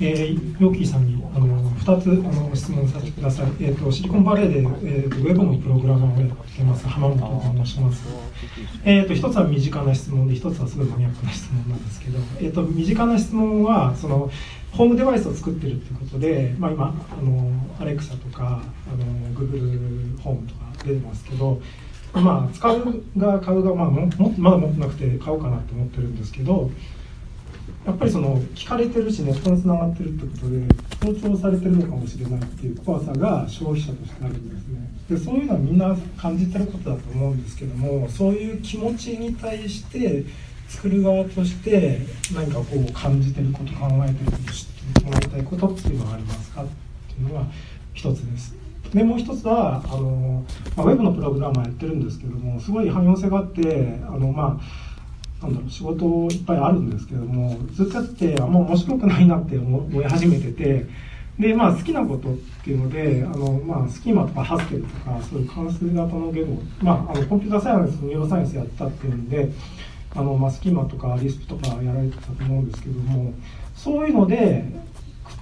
えー、ヨッキーさんにあの2つあの質問させてください、えーと、シリコンバレーで、えーと、ウェブのプログラマーをやってます。浜本と申します、えーと、1つは身近な質問で1つはすごいマニアックな質問なんですけど、えー、と身近な質問はそのホームデバイスを作ってるっていうことで、まあ、今あのアレクサとかあの Google ホームとか出てますけどまあ使う側買う側、まあ、もまだ持ってなくて買おうかなと思ってるんですけどやっぱりその聞かれてるしネットにつながってるってことで強調されてるのかもしれないっていう怖さが消費者としてあるんですね。でそういうのはみんな感じてることだと思うんですけどもそういう気持ちに対して作る側として何かこう感じてること考えてること知ってもらいたいことっていうのはありますかっていうのが一つです。でもう一つはあの、まあ、ウェブのプログラマーやってるんですけどもすごい汎用性があってあのまあなんだろう仕事いっぱいあるんですけどもずっとやってあんま面白くないなって思い始めててでまあ好きなことっていうのであの、まあ、スキーマとかハスケルとかそういう関数型の言語、まあ、あのコンピューターサイエンスニューロサイエンスやったっていうんであの、まあ、スキーマとかリスプとかやられてたと思うんですけどもそういうので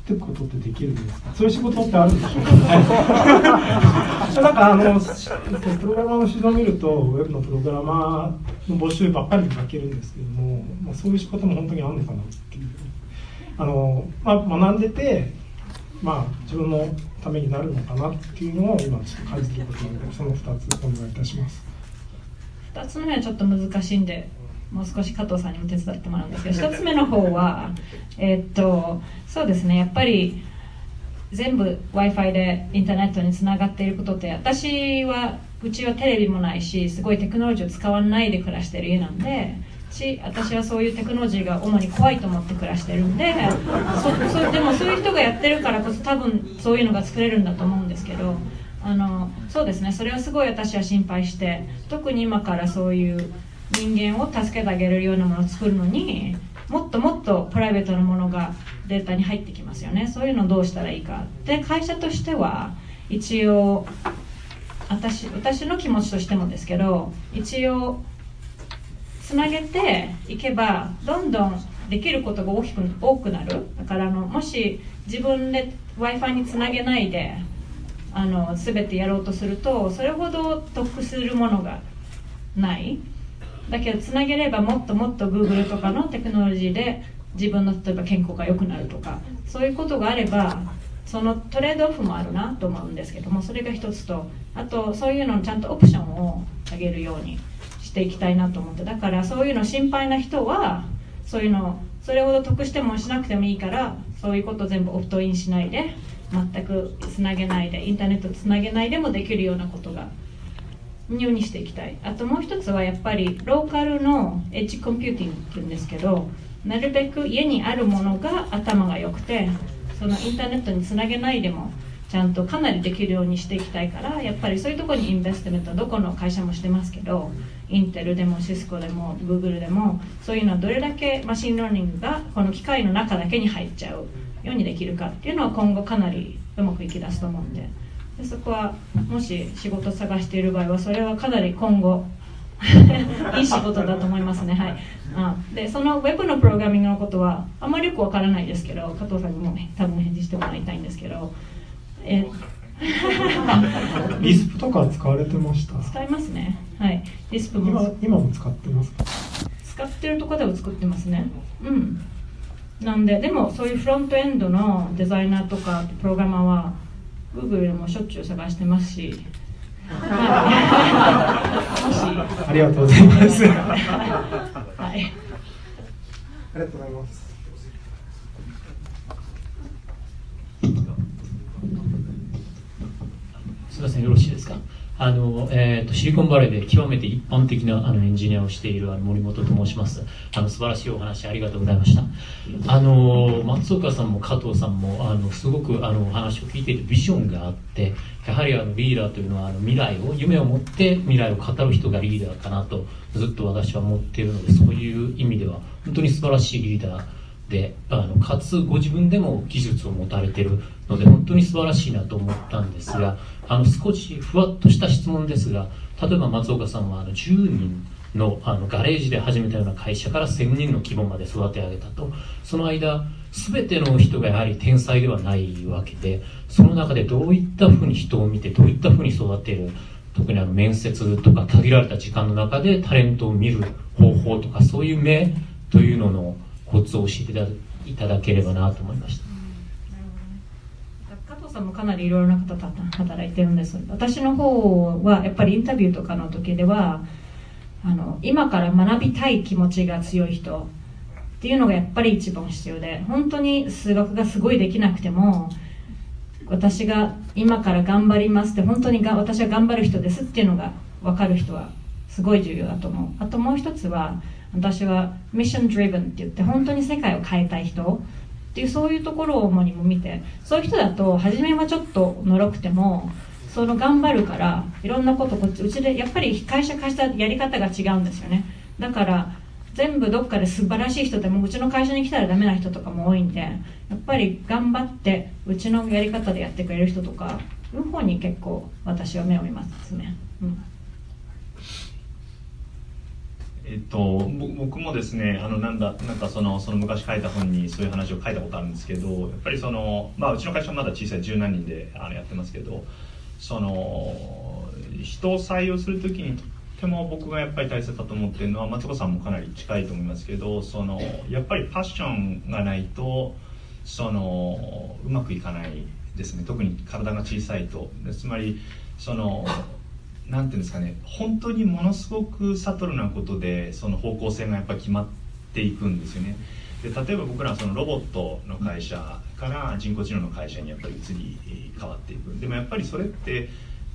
っていくことってできるんですか？そういう仕事ってあるんでしょうか？なんかあのプログラマーの指導を見るとウェブのプログラマーの募集ばっかり書けるんですけども、まあ、そういう仕事も本当にあるのかなっていうあの、まあ、学んでて、まあ、自分のためになるのかなっていうのを今ちょっと感じていることなのでその2つお願いいたします。2つ目はちょっと難しいんでもう少し加藤さんにも手伝ってもらうんですけど1つ目の方はえ、っとそうですねやっぱり全部 w i f i でインターネットにつながっていることって私はうちはテレビもないしすごいテクノロジーを使わないで暮らしてる家なんでし私はそういうテクノロジーが主に怖いと思って暮らしてるんでそそでもそういう人がやってるからこそ多分そういうのが作れるんだと思うんですけどあのそうですねそれはすごい私は心配して特に今からそういう人間を助けてあげれるようなものを作るのにもっともっとプライベートなものがデータに入ってきますよね。そういうのどうしたらいいかで会社としては一応私私の気持ちとしてもですけど一応つなげていけばどんどんできることが大きく多くなる。だからあのもし自分で w i f i につなげないであの全てやろうとするとそれほど得するものがない。だけどつなげればもっともっと Google とかのテクノロジーで自分の例えば健康が良くなるとかそういうことがあればそのトレードオフもあるなと思うんですけどもそれが一つとあとそういうののちゃんとオプションを上げるようにしていきたいなと思ってだからそういうの心配な人はそういうのそれほど得してもしなくてもいいからそういうこと全部オプトインしないで全くつなげないでインターネットつなげないでもできるようなことがようにしていきたいあともう一つはやっぱりローカルのエッジコンピューティングっていうんですけどなるべく家にあるものが頭が良くてそのインターネットにつなげないでもちゃんとかなりできるようにしていきたいからやっぱりそういうとこに investment どこの会社もしてますけどインテルでもシスコでもグーグルでもそういうのはどれだけ machine learning がこの機械の中だけに入っちゃうようにできるかっていうのは今後かなりうまくいきだすと思うんで。でそこはもし仕事探している場合はそれはかなり今後 いい仕事だと思いますね。はい。あでそのウェブのプログラミングのことはあまりよくわからないですけど加藤さんにも、ね、多分返事してもらいたいんですけどえ リスプとか使われてました？使いますね。はい。リスプも。今今も使ってますか？使ってるところでは作ってますね。うん。なんででもそういうフロントエンドのデザイナーとかプログラマーは Google でもしょっちゅう探してますし ありがとうございます。はい、ありがとうございます。すみません、よろしいですか？あの、えーと、シリコンバレーで極めて一般的なあのエンジニアをしているあの森本と申します。あの素晴らしいお話ありがとうございました。あの松岡さんも加藤さんもあのすごくあのお話を聞いていてビジョンがあってやはりあのリーダーというのはあの未来を夢を持って未来を語る人がリーダーかなとずっと私は思っているのでそういう意味では本当に素晴らしいリーダーであのかつご自分でも技術を持たれているので本当に素晴らしいなと思ったんですがあの少しふわっとした質問ですが例えば松岡さんはあの10人のあのガレージで始めたような会社から1000人の規模まで育て上げたとその間全ての人がやはり天才ではないわけでその中でどういったふうに人を見てどういったふうに育てる特にあの面接とか限られた時間の中でタレントを見る方法とかそういう目というののコツを教えていただければなと思いました。さんもかなりいろいろな方と働いてるんです私の方はやっぱりインタビューとかの時ではあの今から学びたい気持ちが強い人っていうのがやっぱり一番必要で本当に数学がすごいできなくても私が今から頑張りますって本当にが私は頑張る人ですっていうのが分かる人はすごい重要だと思う。あともう一つは私はミッション・ドリブンって言って本当に世界を変えたい人。っていうそういうところを主にも見てそういう人だと初めはちょっとのろくてもその頑張るからいろんなことこっちうちでやっぱり会社化したやり方が違うんですよね。だから全部どっかで素晴らしい人でもうちの会社に来たらダメな人とかも多いんでやっぱり頑張ってうちのやり方でやってくれる人とかいう方に結構私は目を見ますね、うん。えっと、僕もですねあのなんだなんかそのその昔書いた本にそういう話を書いたことあるんですけどやっぱりその、まあ、うちの会社はまだ小さい十何人であのやってますけどその人を採用する時にとっても僕がやっぱり大切だと思ってるのは松子さんもかなり近いと思いますけどそのやっぱりパッションがないとそのうまくいかないですね。特に体が小さいと。つまりそのなんていうんですかね本当にものすごくサトルなことでその方向性がやっぱり決まっていくんですよね。で例えば僕らはそのロボットの会社から人工知能の会社にやっぱり移り変わっていく。でもやっぱりそれって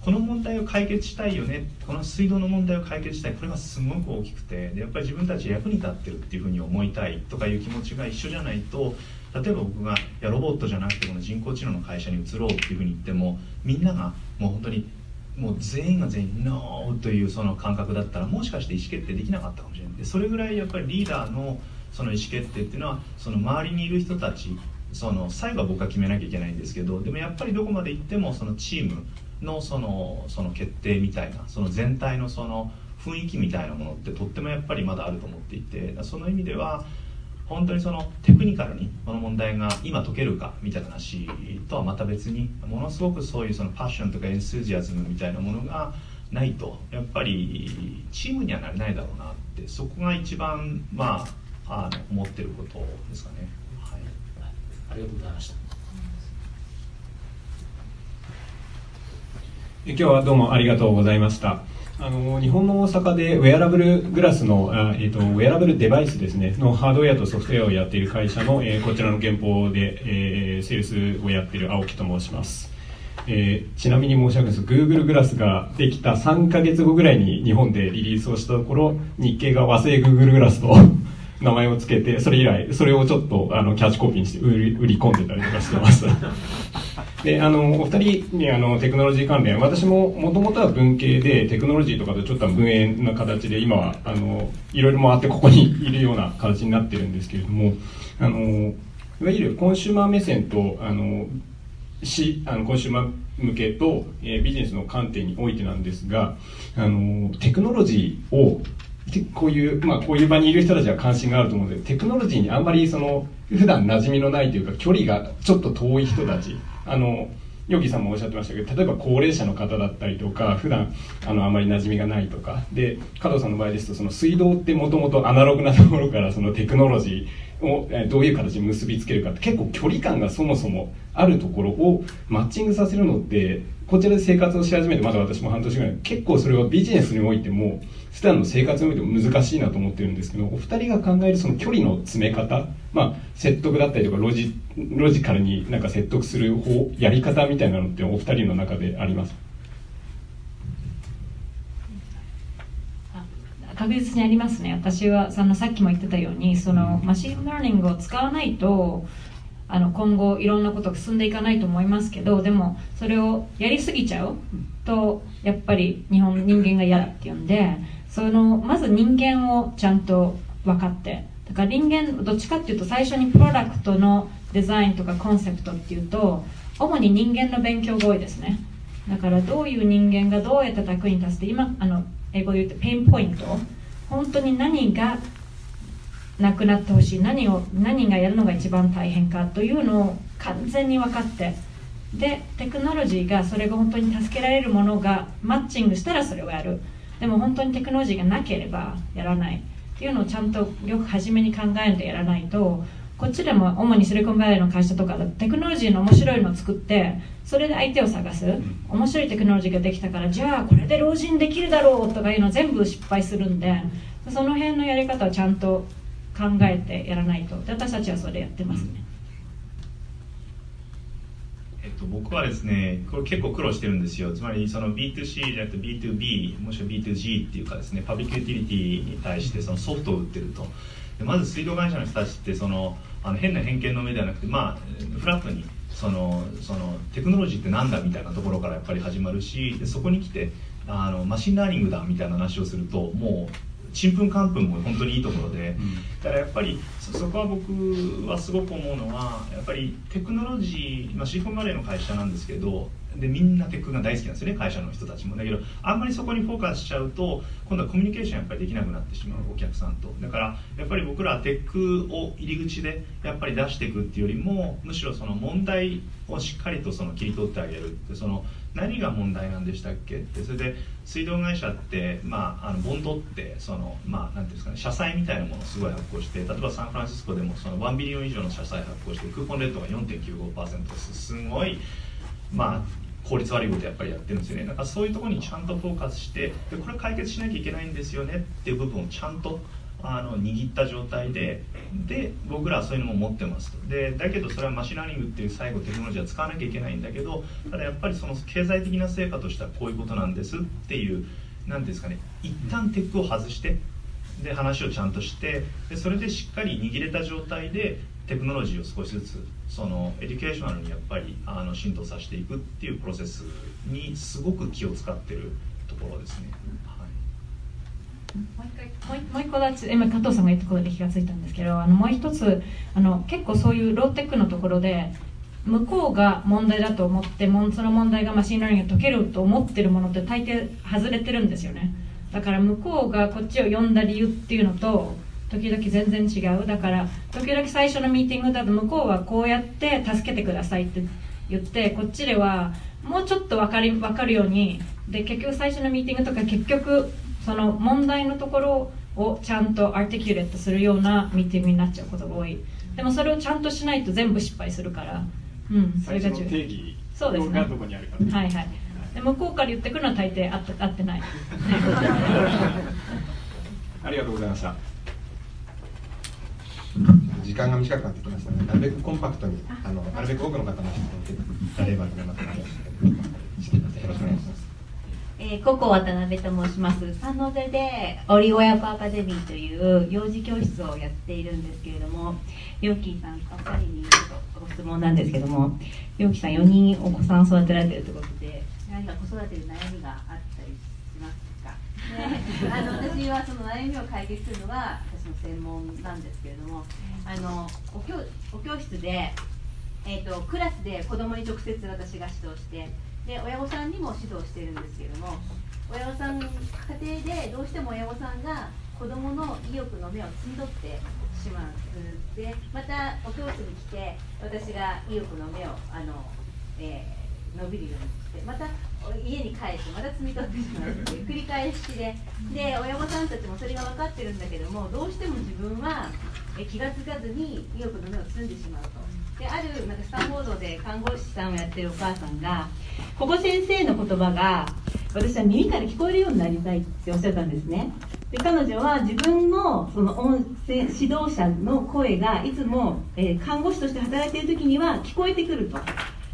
この問題を解決したいよねこの水道の問題を解決したいこれがすごく大きくてでやっぱり自分たち役に立ってるっていうふうに思いたいとかいう気持ちが一緒じゃないと例えば僕がいやロボットじゃなくてこの人工知能の会社に移ろうっていうふうに言ってもみんながもう本当にもう全員が全員「ノー」というその感覚だったらもしかして意思決定できなかったかもしれないでそれぐらいやっぱりリーダーのその意思決定っていうのはその周りにいる人たちその最後は僕が決めなきゃいけないんですけどでもやっぱりどこまで行ってもそのチームのそのその決定みたいなその全体のその雰囲気みたいなものってとってもやっぱりまだあると思っていてその意味では本当にそのテクニカルにこの問題が今解けるかみたいな話とはまた別にものすごくそういうそのパッションとかエンスージアズムみたいなものがないとやっぱりチームにはなれないだろうなってそこが一番まああの思ってることですかね。はい、ありがとうございました。今日はどうもありがとうございました。あの日本の大阪でウェアラブルグラスのあ、えーと、ウェアラブルデバイスですねのハードウェアとソフトウェアをやっている会社の、えー、こちらの原稿で、えー、セールスをやっている青木と申します、えー、ちなみに申し訳ないです。Google グラスができた3か月後ぐらいに日本でリリースをしたところ日経が和製 Google グラスと 名前を付けてそれ以来それをちょっとあのキャッチコピーにして売り売り込んでたりとかしてます。であのお二人にあのテクノロジー関連私ももともとは文系でテクノロジーとかとちょっと文営な形で今はあのいろいろ回ってここに いるような形になってるんですけれどもあのいわゆるコンシューマー目線とあのしあのコンシューマー向けと、えー、ビジネスの観点においてなんですがあのテクノロジーをこういう、まあ、こういう場にいる人たちは関心があると思うので、テクノロジーにあんまりその、普段馴染みのないというか、距離がちょっと遠い人たち、あの、ヨギさんもおっしゃってましたけど、例えば高齢者の方だったりとか、普段あのあまり馴染みがないとか、で、加藤さんの場合ですと、その水道ってもともとアナログなところからそのテクノロジーをどういう形に結びつけるかって結構距離感がそもそもあるところをマッチングさせるのってこちらで生活をし始めてまだ私も半年ぐらい結構それはビジネスにおいても普段の生活においても難しいなと思ってるんですけどお二人が考えるその距離の詰め方まあ説得だったりとかロジロジカルになんか説得する方やり方みたいなのってお二人の中であります？確実にありますね。私はそのさっきも言ってたようにその machine learning を使わないとあの今後いろんなことが進んでいかないと思いますけどでもそれをやりすぎちゃうとやっぱり日本人間が嫌だっていうんでそのまず人間をちゃんと分かって。だから人間どっちかっていうと最初にプロダクトのデザインとかコンセプトっていうと主に人間の勉強が多いですね。だからどういう人間がどうやって役に立つって今あの英語で言って pain point。本当に何がなくなってほしい何を何がやるのが一番大変かというのを完全に分かって。でテクノロジーがそれが本当に助けられるものがマッチングしたらそれをやる。でも本当にテクノロジーがなければやらないっていうのをちゃんとよく初めに考えてやらないとこっちでも主にシリコンバレーの会社とかだとテクノロジーの面白いのを作ってそれで相手を探す面白いテクノロジーができたからじゃあこれで老人できるだろうとかいうの全部失敗するんでその辺のやり方をちゃんと考えてやらないと私たちはそれやってますね。と、僕はですねこれ結構苦労してるんですよ。つまりその B2C じゃなくて B2B もしくは B2G っていうかですねパブリックユーティリティに対してそのソフトを売ってると。でまず水道会社の人たちってそのあの変な偏見の目ではなくてまあフラットにそのそのテクノロジーってなんだみたいなところからやっぱり始まるしでそこに来てあの machine learning だみたいな話をするともうちんぷんかんぷんも本当にいいところで、だからやっぱりそこは僕はすごく思うのはやっぱりテクノロジー、まあ、シリコンバレーの会社なんですけどでみんなテックが大好きなんですよね会社の人たちも。だけどあんまりそこにフォーカスしちゃうと今度はコミュニケーションやっぱりできなくなってしまうお客さんと。だからやっぱり僕らはテックを入り口でやっぱり出していくっていうよりもむしろその問題をしっかりとその切り取ってあげるってその何が問題なんでしたっけってそれで水道会社って、まあ、あのボンドってその、まあ、なんていうんですかね社債みたいなものをすごい発行して例えばサンフランシスコでもその1ビリオン以上の社債発行してクーポンレートが4.95%です。すごいまあ効率悪いことやっぱりやってるんですよね。だかそういうところにちゃんとフォーカスしてでこれ解決しなきゃいけないんですよねっていう部分をちゃんとあの握った状態でで僕らはそういうのも持ってますとでだけどそれは machine learning っていう最後テクノロジーは使わなきゃいけないんだけどただやっぱりその経済的な成果としてはこういうことなんですっていう何ですかね一旦テックを外してで話をちゃんとしてでそれでしっかり握れた状態でテクノロジーを少しずつその educational にやっぱりあの浸透させていくっていうプロセスにすごく気を使ってるところですね。もう一個だけ今加藤さんが言ったことで気がついたんですけどあのもう一つあの結構そういうローテックのところで向こうが問題だと思ってその問題が machine learning が解けると思ってるものって大抵外れてるんですよね。だから向こうがこっちを呼んだ理由っていうのと時々全然違う。だから時々最初のミーティングだと向こうはこうやって助けてくださいって言ってこっちではもうちょっと分かり分かるようにで結局最初のミーティングとか結局その問題のところをちゃんとアーティキュレートするようなミーティングになっちゃうことが多い。でもそれをちゃんとしないと全部失敗するから。うんそれが重要。定義そうですね。がどこにあるかはいはい。で向こうから言ってくるのは大抵合って合ってない。ありがとうございました。時間が短くなってきましたので、なるべくコンパクトに、あのなるべく多くの方の質問を受けられればと思います。ので、よろしくお願いします。えー、ココ渡辺と申します。サンノゼでオリ親子アカデミーという幼児教室をやっているんですけれどもヨーキーさんお二人にちょっとご質問なんですけどもヨーキーさん4人お子さん育てられてるということで何か子育てで悩みがあったりしますか、ね、あの私はその悩みを解決するのが私の専門なんですけれどもあのお教お教室で、えーと、クラスで子供に直接私が指導してで親御さんにも指導してるんですけれども親御さん家庭でどうしても親御さんが子どもの意欲の目を摘み取ってしまうでまたお教室に来て私が意欲の目をあの、えー、伸びるようにしてまた家に帰ってまた摘み取ってしまうっていう 繰り返しでで親御さんたちもそれが分かってるんだけどもどうしても自分は気が付かずに意欲の目を摘んでしまうと。であるなんかスタンフォードで看護師さんをやってるお母さんがここ先生の言葉が私は耳から聞こえるようになりたいっておっしゃったんですね。で彼女は自分のその音声指導者の声がいつも、えー、看護師として働いている時には聞こえてくると。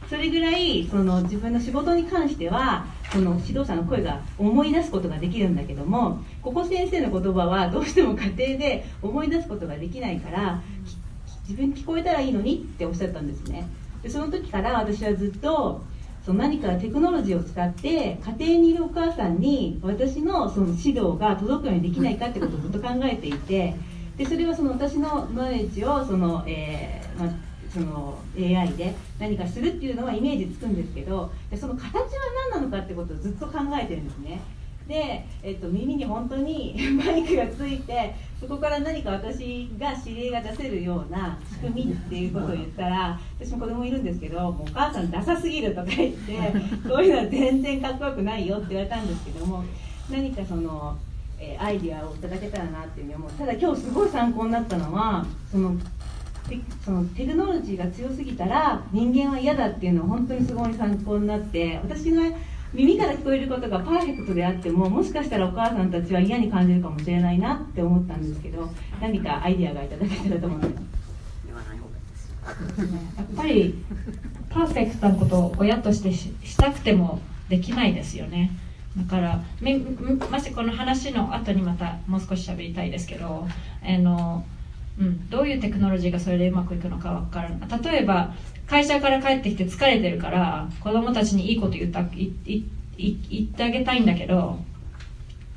それぐらいその自分の仕事に関してはその指導者の声が思い出すことができるんだけどもここ先生の言葉はどうしても家庭で思い出すことができないから自分聞こえたらいいのにっておっしゃったんですね。でその時から私はずっとその何かテクノロジーを使って家庭にいるお母さんに私のその指導が届くようにできないかってことをずっと考えていてでそれはその私のノレッジをその、えーまあ、その AI で何かするっていうのはイメージつくんですけどその形は何なのかってことをずっと考えてるんですね。で、えっと、耳に本当に マイクがついてそこから何か私が指令が出せるような仕組みっていうことを言ったら私も子供いるんですけどもうお母さんダサすぎるとか言って そういうのは全然かっこよくないよって言われたんですけども何かその、えーアイディアをいただけたらなっていうふうに思う。ただ今日すごい参考になったのはそのテそのテクノロジーが強すぎたら人間は嫌だっていうのは本当にすごい参考になって私が耳から聞こえることがパーフェクトであってももしかしたらお母さんたちは嫌に感じるかもしれないなって思ったんですけど何かアイディアがいただけたらと思います。やっぱりパーフェクトなことを親としてししたくてもできないですよね。だからましてこの話の後にまたもう少し喋りたいですけどあの、うん、どういうテクノロジーがそれでうまくいくのかわからない。例えば会社から帰ってきて疲れてるから子供たちにいいこと言ったいいい言ってあげたいんだけど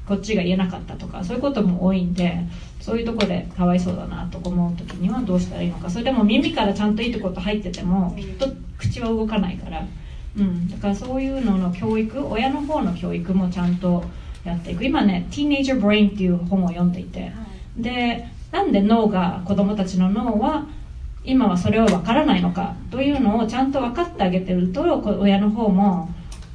こっちが言えなかったとかそういうことも多いんでそういうところでかわいそうだなと思う時にはどうしたらいいのか。それでも耳からちゃんといいとこと入っててもきっと口は動かないから、うん、だからそういうのの教育親の方の教育もちゃんとやっていく。今ね「Teenager Brain」っていう本を読んでいて。でなんで脳が子供たちの脳は今はそれを分からないのかというのをちゃんと分かってあげてると親の方も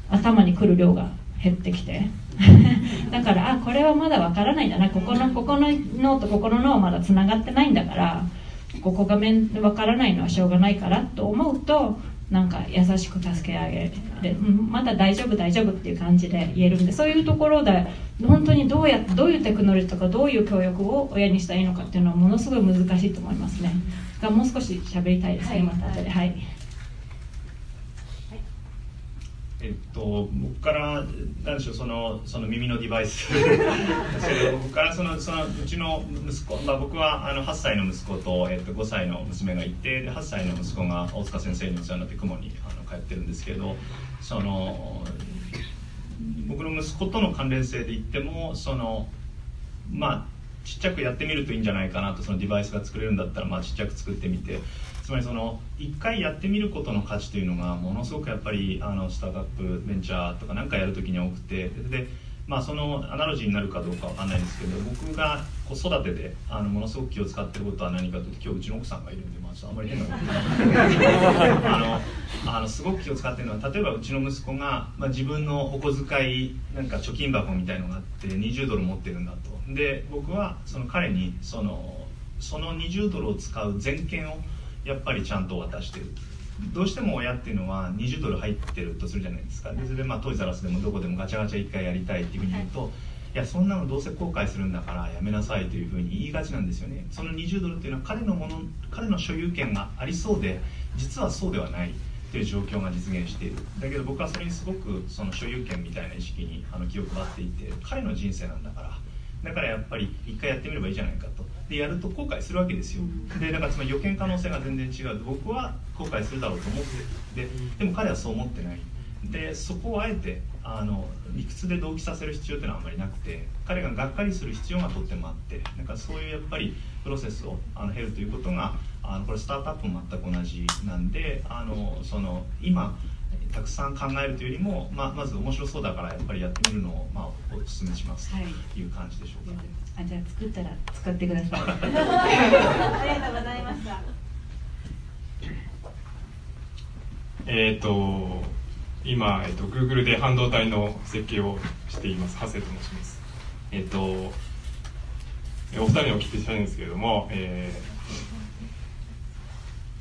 頭に来る量が減ってきて。だからあこれはまだ分からないんだな。ここのここの脳とここの脳はまだつながってないんだからここがめん分からないのはしょうがないからと思うとなんか優しく助け上げる、まだ大丈夫大丈夫っていう感じで言えるんでそういうところで本当にどうやどういうテクノロジーとかどういう教育を親にしたらいいのかっていうのはものすごい難しいと思いますね。がもう少し喋りたいですね、はい。また後で。はい。えっと、僕からなんでしょうそのその耳のデバイス。ですけど僕からそのそのうちの息子、まあ、僕はあの8歳の息子と、えっと、5歳の娘がいてで8歳の息子が大塚先生にお世話になって雲にあの通ってるんですけどその僕の息子との関連性で言ってもそのまあちっちゃくやってみるといいんじゃないかなとそのデバイスが作れるんだったらまあちっちゃく作ってみて。つまりその1回やってみることの価値というのがものすごくやっぱりあのスタートアップベンチャーとかなんかやるときに多くて。でまあそのアナロジーになるかどうかわかんないですけど僕が子育てであのものすごく気を使ってることは何かというと今日うちの奥さんがいるんでまああんまり変なこと言うとあのあのすごく気を使ってるのは例えばうちの息子が、まあ、自分のお小遣いなんか貯金箱みたいのがあって20ドル持ってるんだと。で僕はその彼にそのその20ドルを使う全権をやっぱりちゃんと渡してる。どうしても親っていうのは20ドル入ってるとするじゃないですか。でそれでまあトイザラスでもどこでもガチャガチャ1回やりたいっていうふうに言うと、いやそんなのどうせ後悔するんだからやめなさいというふうに言いがちなんですよね。その20ドルっていうのは彼のもの彼の所有権がありそうで実はそうではない。という状況が実現している。だけど僕はそれにすごくその所有権みたいな意識にあの気を配っていて彼の人生なんだから。だからやっぱり一回やってみればいいじゃないかと。でやると後悔するわけですよ。でだからつまり予見可能性が全然違う。僕は後悔するだろうと思って。ででも彼はそう思ってない。でそこをあえてあの理屈で同期させる必要っていうのはあんまりなくて彼ががっかりする必要がとってもあってなんかそういうやっぱりプロセスをあの経るということがあのこれスタートアップも全く同じなんであのその今たくさん考えるというよりも、まあ、まず面白そうだからやっぱりやってみるのを、まあ、お勧めしますはい。という感じでしょうか。あじゃあ作ったら使ってください。ありがとうございました。えっ、と今、えっと Google で半導体の設計をしています。長谷と申します。えっ、とお二人にお聞きしたいんですけれども、えー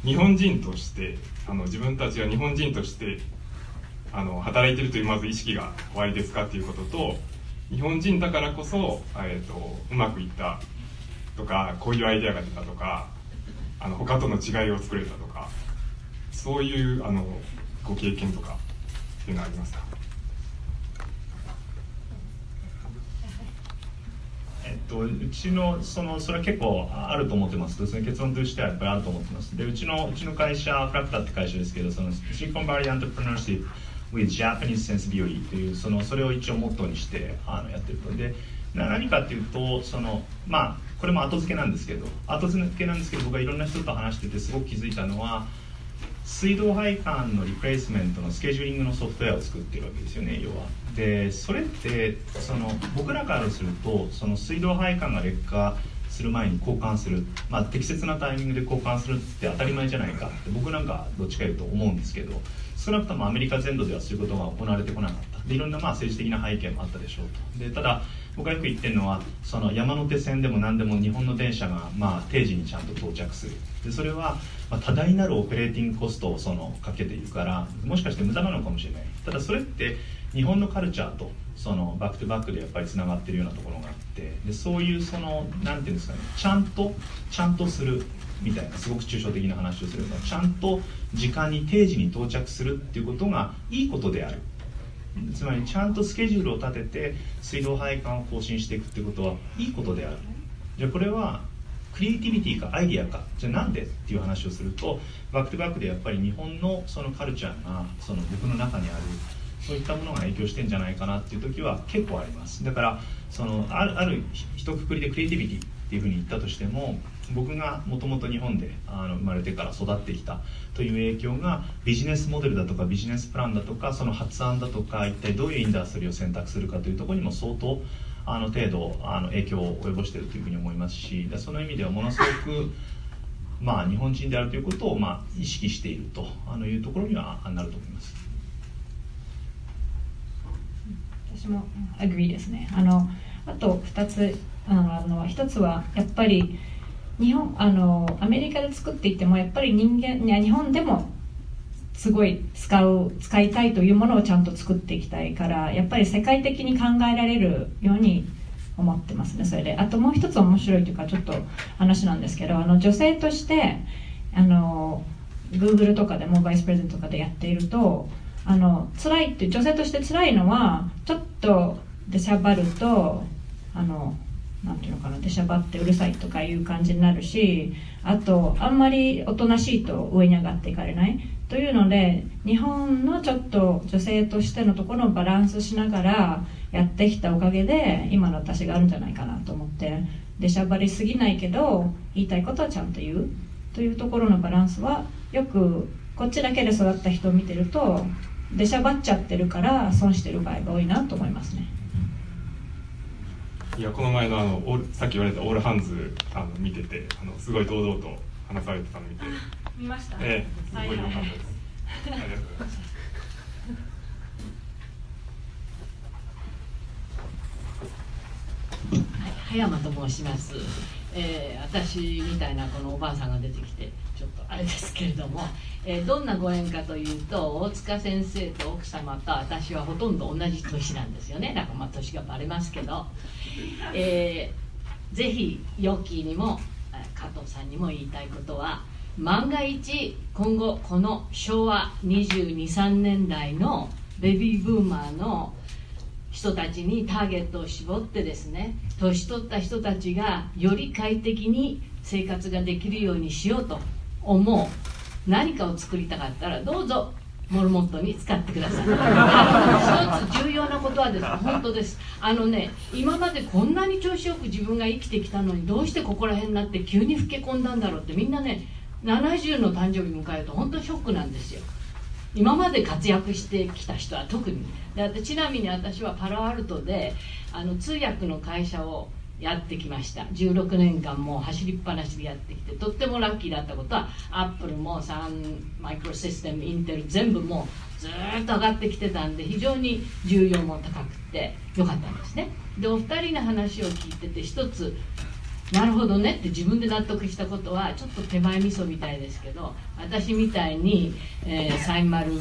日本人としてあの自分たちが日本人としてあの働いているというまず意識がおありですかということと日本人だからこそ、えー、とうまくいったとかこういうアイデアが出たとかあの他との違いを作れたとかそういうあのご経験とか。っていうのはありますか？えっと、うちのそのそれは結構あると思ってます。ですね結論としてはやっぱりあると思ってます。でうちのうちの会社フラクタって会社ですけどそのシリコンバレーアントプレナーシップ with Japanese sensibility というそのそれを一応モットーにしてあのやってると。で何かっていうとそのまあこれも後付けなんですけど後付けなんですけど僕はいろんな人と話しててすごく気づいたのは水道配管のリプレイスメントのスケジューリングのソフトウェアを作ってるわけですよね要は。でそれってその僕らからするとその水道配管が劣化する前に交換する、まあ、適切なタイミングで交換するって当たり前じゃないか。って僕なんかどっちかいうと思うんですけど少なくともアメリカ全土ではそういうことが行われてこなかった。でいろんなまあ政治的な背景もあったでしょうと。でただ僕がよく言ってるのはその山手線でも何でも日本の電車がまあ定時にちゃんと到着する。でそれはまあ多大なるオペレーティングコストをそのかけているからもしかして無駄なのかもしれない。ただそれって日本のカルチャーとそのバックトゥバックでやっぱりつながってるようなところがあってでそういうそのなんていうんですかねちゃんとちゃんとするみたいなすごく抽象的な話をするとちゃんと時間に定時に到着するっていうことがいいことである。つまりちゃんとスケジュールを立てて水道配管を更新していくっていうことはいいことである。じゃあこれはクリエイティビティかアイディアか。じゃあなんでっていう話をするとバックトゥバックでやっぱり日本のそのカルチャーがその僕の中にあるそういったものが影響してんじゃないかなっていう時は結構あります。だからそのあるある一括りでクリエイティビティっていうふうに言ったとしても僕がもともと日本であの生まれてから育ってきたという影響がビジネスモデルだとかビジネスプランだとかその発案だとか一体どういうインダーストリーを選択するかというところにも相当あの程度あの影響を及ぼしているというふうに思いますしその意味ではものすごくまあ日本人であるということをまあ意識しているとあのいうところにはなると思います。私も agree ですねあのあと2つあの1つはやっぱり日本あのアメリカで作っていてもやっぱり人間いや日本でもすごい使う使いたいというものをちゃんと作っていきたいからやっぱり世界的に考えられるように思ってますねそれで。あともう一つ面白いというかちょっと話なんですけどあの女性としてあの Google とかでもバイスプレゼントとかでやっているとあの辛いって女性として辛いのはちょっと出しゃばるとあのなんていうのかな出しゃばってうるさいとかいう感じになるしあとあんまりおとなしいと上に上がっていかれない。というので日本のちょっと女性としてのところをバランスしながらやってきたおかげで今の私があるんじゃないかなと思って出しゃばりすぎないけど言いたいことはちゃんと言うというところのバランスはよくこっちだけで育った人を見てると出しゃばっちゃってるから損してる場合が多いなと思いますね。いやこの前のあのさっき言われたオールハンズあの見ててあのすごい堂々と話されてたの見て見ました？ええ。すごい良かったですありがとうございます。葉山と申します、えー私みたいなこのおばあさんが出てきてちょっとあれですけれども、えーどんなご縁かというと大塚先生と奥様と私はほとんど同じ年なんですよね。だからまあ年がバレますけど、えーぜひヨッキーにもえー加藤さんにも言いたいことは万が一今後この昭和223年代のベビーブーマーの人たちにターゲットを絞ってですね年取った人たちがより快適に生活ができるようにしようと思う。何かを作りたかったらどうぞモルモットに使ってください。一つ重要なことはです。本当です。あのね今までこんなに調子よく自分が生きてきたのにどうしてここら辺になって急に老け込んだんだろうってみんなね70の誕生日迎えると本当にショックなんですよ。今まで活躍してきた人は特に。であとちなみに私はパラアルトであの通訳の会社をやってきました。16年間もう走りっぱなしでやってきてとってもラッキーだったことはアップルもサンマイクロシステムインテル全部もうずっと上がってきてたんで非常に重要も高くてよかったんですね。でお二人の話を聞いてて一つなるほどねって自分で納得したことはちょっと手前味噌みたいですけど私みたいに、えーサイマル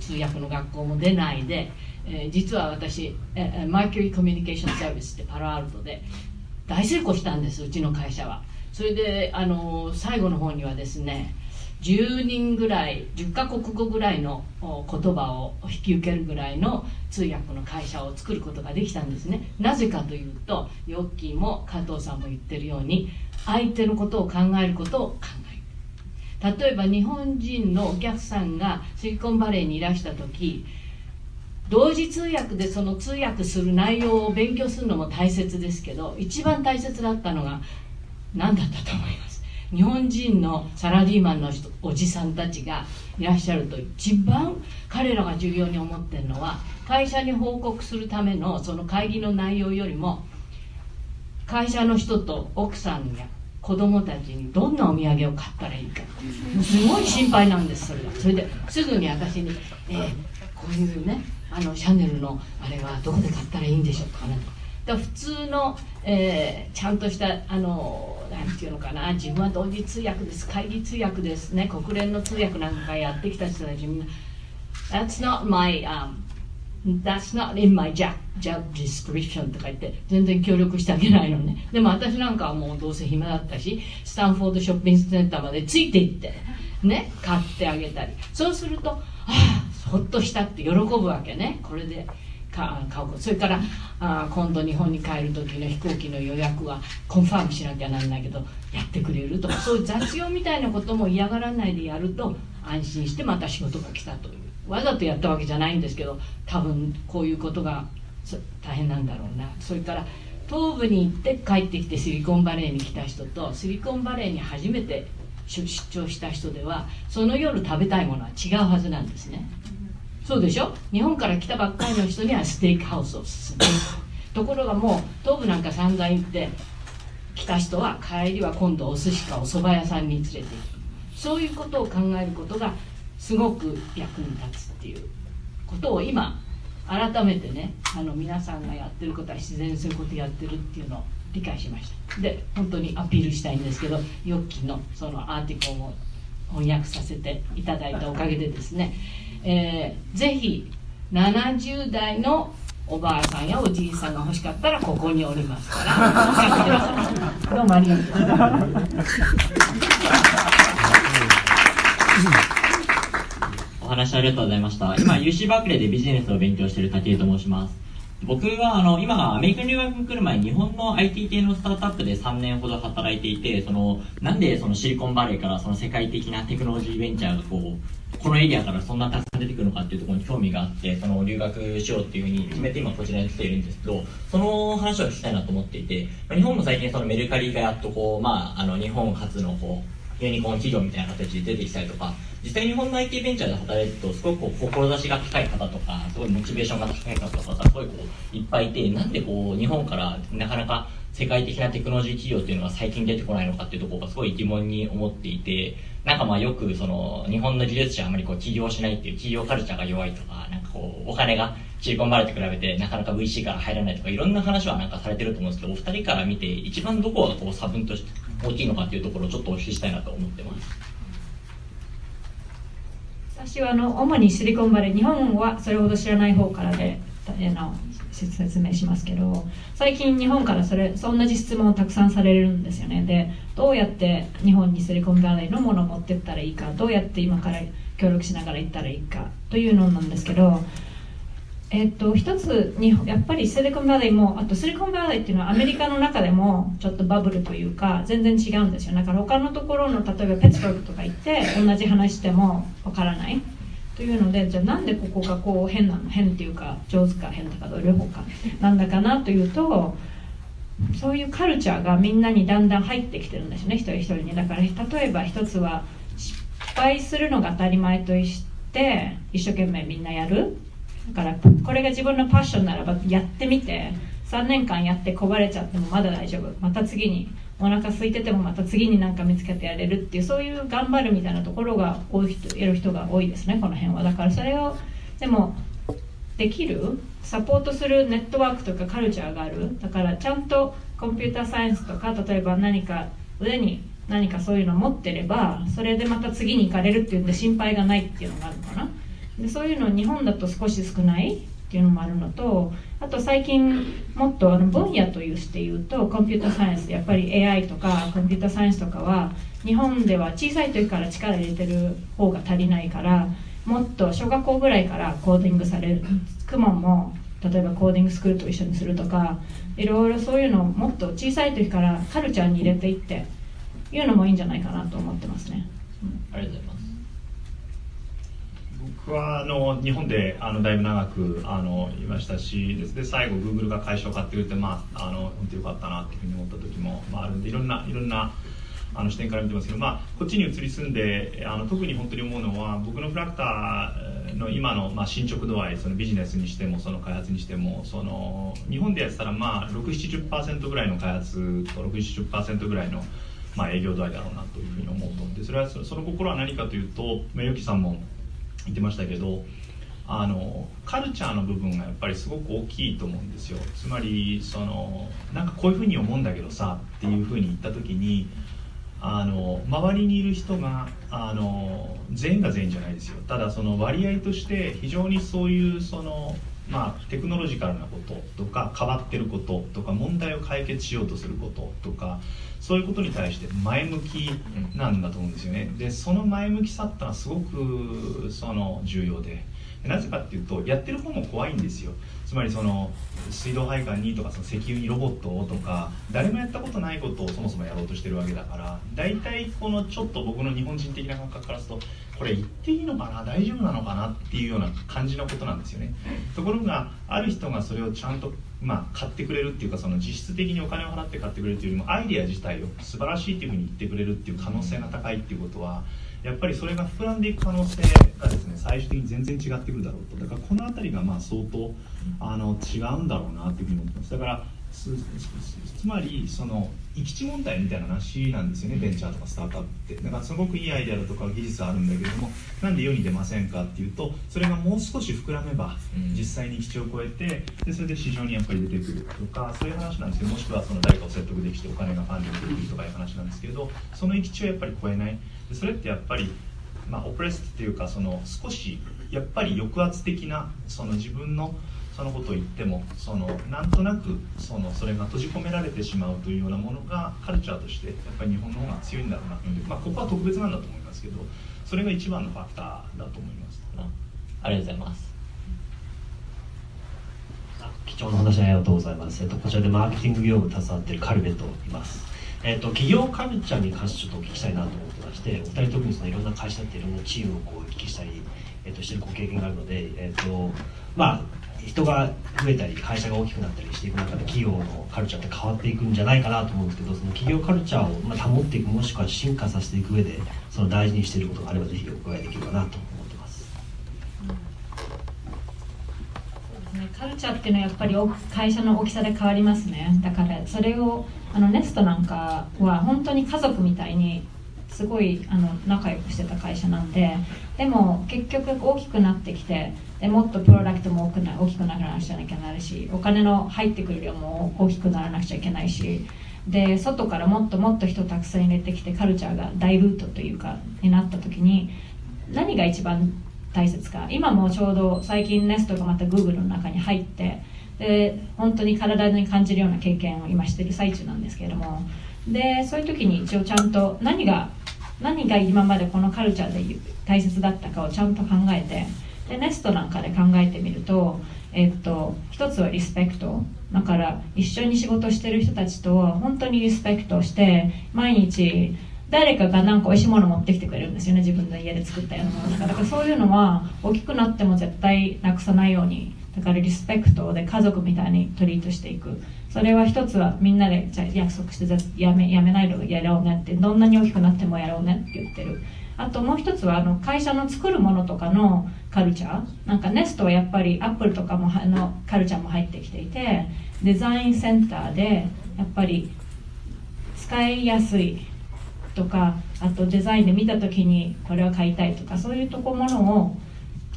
通訳の学校も出ないで、えー実は私、えーマーキュリーコミュニケーションサービスってパラアルトで大成功したんですうちの会社は。それであの最後の方にはですね10人ぐらい10カ国語ぐらいの言葉を引き受けるぐらいの通訳の会社を作ることができたんですね。なぜかというとヨッキーも加藤さんも言ってるように相手のことを考えることを考える。例えば日本人のお客さんがシリコンバレーにいらした時同時通訳でその通訳する内容を勉強するのも大切ですけど一番大切だったのが何だったと思います？日本人のサラリーマンの人おじさんたちがいらっしゃると一番彼らが重要に思ってるのは会社に報告するためのその会議の内容よりも会社の人と奥さんや子供たちにどんなお土産を買ったらいいかすごい心配なんですそれが。それですぐに私に、えー、こういうねあのシャネルのあれはどこで買ったらいいんでしょうとかねだ普通の、えー、ちゃんとしたあのなんていうのかな自分は同時通訳です会議通訳ですね国連の通訳なんかやってきた人たちみんな That's not my、um, That's not in my job, job description とか言って全然協力してあげないのね。でも私なんかはもうどうせ暇だったしスタンフォードショッピングセンターまでついて行ってね買ってあげたり。そうするとああほっとしたって喜ぶわけねこれで。買うことそれからあ今度日本に帰る時の飛行機の予約はコンファームしなきゃなんないけどやってくれるとかそういう雑用みたいなことも嫌がらないでやると安心してまた仕事が来たというわざとやったわけじゃないんですけど多分こういうことが大変なんだろうなそれから東部に行って帰ってきてシリコンバレーに来た人とシリコンバレーに初めて出張した人ではその夜食べたいものは違うはずなんですねそうでしょ？日本から来たばっかりの人にはステーキハウスを勧める。ところがもう東部なんか散々行って来た人は帰りは今度お寿司かお蕎麦屋さんに連れて行く。そういうことを考えることがすごく役に立つっていうことを今改めてねあの皆さんがやってることは自然そういうことやってるっていうのを理解しました。で本当にアピールしたいんですけどヨッキーのそのアーティコンを翻訳させていただいたおかげでですね、えー、ぜひ70代のおばあさんやおじいさんが欲しかったらここにおりますからどうもありがとうございますお話ありがとうございました。今、UC バークレーでビジネスを勉強している竹井と申します。僕はあの今、アメリカ留学に来る前日本の IT 系のスタートアップで3年ほど働いていて、そのなんでそのシリコンバレーからその世界的なテクノロジーベンチャーがこうこのエリアからそんなたくさん出てくるのかっていうところに興味があって、その留学しようっていうふうに決めて今こちらに来ているんですけど、その話を聞きたいなと思っていて、日本も最近そのメルカリがやっとこう、まあ、あの日本初のこうユニコーン企業みたいな形で出てきたりとか、実際日本の IT ベンチャーで働いてるとすごくこう志が高い方とかすごいモチベーションが高い方とかすごいこういっぱいいてなんでこう日本からなかなか世界的なテクノロジー企業っていうのは最近出てこないのかっていうところがすごい疑問に思っていてなんかまあよくその日本の技術者あまりこう起業しないっていう企業カルチャーが弱いとかなんかこうお金がシリコンバレーと比べてなかなか VC から入らないとかいろんな話はなんかされてると思うんですけどお二人から見て一番どこがこう差分として大きいのかっていうところをちょっとお聞きしたいなと思ってます。私はあの主にシリコンバレー日本はそれほど知らない方からであの説明しますけど最近日本からそれ同じ質問をたくさんされるんですよね。でどうやって日本にシリコンバレーのものを持ってったらいいかどうやって今から協力しながら行ったらいいかというのなんですけどえっと、一つにやっぱりシリコンバレーもあとシリコンバレーっていうのはアメリカの中でもちょっとバブルというか全然違うんですよ。だから他のところの例えばペッツバーグとか行って同じ話してもわからない。というのでじゃあなんでここがこう変なの変っていうか上手か変だかど両方か。なんだかなというとそういうカルチャーがみんなにだんだん入ってきてるんですよね一人一人に。だから例えば一つは失敗するのが当たり前として一生懸命みんなやる。だからこれが自分のパッションならばやってみて3年間やってこばれちゃってもまだ大丈夫。また次にお腹空いててもまた次に何か見つけてやれるっていうそういう頑張るみたいなところが多い人やる人が多いですねこの辺は。だからそれをでもできる？サポートするネットワークとかカルチャーがある？だからちゃんとコンピューターサイエンスとか例えば何か腕に何かそういうの持ってればそれでまた次に行かれるっていうんで心配がないっていうのがあるのかな。でそういうの日本だと少し少ない。っていうのもあるのとあと最近もっとあの分野というして言うとコンピューターサイエンスやっぱり AI とかコンピューターサイエンスとかは日本では小さい時から力入れてる方が足りないからもっと小学校ぐらいからコーディングされるクモンも例えばコーディングスクールと一緒にするとかいろいろそういうのをもっと小さい時からカルチャーに入れていっていうのもいいんじゃないかなと思ってますね。うん、ありがとうございますはあの日本であのだいぶ長くあのいましたしで最後グーグルが会社を買ってくれてまああの本当よかったなっていうふうに思った時も、まあ、あるんでいろんないろんなあの視点から見てますけど、まあ、こっちに移り住んであの特に本当に思うのは僕のフラクターの今の、まあ、進捗度合いそのビジネスにしてもその開発にしてもその日本でやってたら、まあ、670%ぐらいの開発と670%ぐらいの、まあ、営業度合いだろうなというふうに思うと。でそれはその心は何かというと、まあ、ヨキさんも言ってましたけどあのカルチャーの部分がやっぱりすごく大きいと思うんですよ。つまりそのなんかこういうふうに思うんだけどさっていうふうに言った時にあの周りにいる人があの全員が全員じゃないですよ。ただその割合として非常にそういうそのまあ、テクノロジカルなこととか変わってることとか問題を解決しようとすることとかそういうことに対して前向きなんだと思うんですよね。でその前向きさってのはすごくその重要で。なぜかっていうとやってる方も怖いんですよ。つまりその水道配管にとかその石油にロボットをとか誰もやったことないことをそもそもやろうとしてるわけだから大体このちょっと僕の日本人的な感覚からするとこれ言っていいのかな？大丈夫なのかな？っていうような感じのことなんですよね。ところがある人がそれをちゃんとまあ、買ってくれるっていうかその実質的にお金を払って買ってくれるというよりもアイデア自体を素晴らしいっていうふうに言ってくれるっていう可能性が高いっていうことはやっぱりそれが膨らんでいく可能性がですね最終的に全然違ってくるだろうと。だからこの辺りがまあ相当あの違うんだろうなっていうふうに思ってます。だからつまりその行き地問題みたいな話なんですよねベンチャーとかスタートアップって。だからすごくいいアイデアだとか技術あるんだけどもなんで世に出ませんかっていうとそれがもう少し膨らめば実際に基地を超えてでそれで市場にやっぱり出てくるとかそういう話なんですけどもしくはその誰かを説得できてお金がファンディングできるとかいう話なんですけどその行き地をやっぱり超えない。でそれってやっぱりまあ、オプレスっていうかその少しやっぱり抑圧的なその自分のそのことを言ってもそのなんとなくそのそれが閉じ込められてしまうというようなものがカルチャーとしてやっぱり日本の方が強いんだろうなというまあ、ここは特別なんだと思いますけどそれが一番のファクターだと思います。ありがとうございます。貴重な話ありがとうございます、えっと、こちらでマーケティング業務携わっているカルベといます。えっと、企業カルチャーに関してちょっとお聞きしたいなと思ってましてお二人特にそのいろんな会社っていろんなチームをこう行き来したり、えっと、してるご経験があるので、えっとまあ、人が増えたり会社が大きくなったりしていく中で企業のカルチャーって変わっていくんじゃないかなと思うんですけどその企業カルチャーをまあ保っていくもしくは進化させていく上でその大事にしていることがあればぜひお伺いできればなと思ってます。ね、カルチャーっていうのはやっぱり会社の大きさで変わりますねだからそれをあのネストなんかは本当に家族みたいにすごいあの仲良くしてた会社なんででも結局大きくなってきてでもっとプロダクトも大きくならなくちゃいけないしお金の入ってくる量も大きくならなくちゃいけないしで外からもっともっと人たくさん入れてきてカルチャーが大ルートというかになった時に何が一番大切か。今もちょうど最近ネストがまた Google の中に入ってで本当に体に感じるような経験を今してる最中なんですけれどもでそういう時に一応ちゃんと何が何が今までこのカルチャーで大切だったかをちゃんと考えてでネストなんかで考えてみると、えっと、一つはリスペクト。だから一緒に仕事してる人たちとは本当にリスペクトして毎日誰かが何か美味しいもの持ってきてくれるんですよね。自分の家で作ったようなものだからそういうのは大きくなっても絶対なくさないようにだからリスペクトで家族みたいにトリートしていく。それは一つはみんなでじゃ約束してやめやめないでやろうねってどんなに大きくなってもやろうねって言ってる。あともう一つはあの会社の作るものとかのカルチャーなんかネストはやっぱりアップルとかものカルチャーも入ってきていてデザインセンターでやっぱり使いやすいとかあとデザインで見た時にこれは買いたいとかそういうとこものを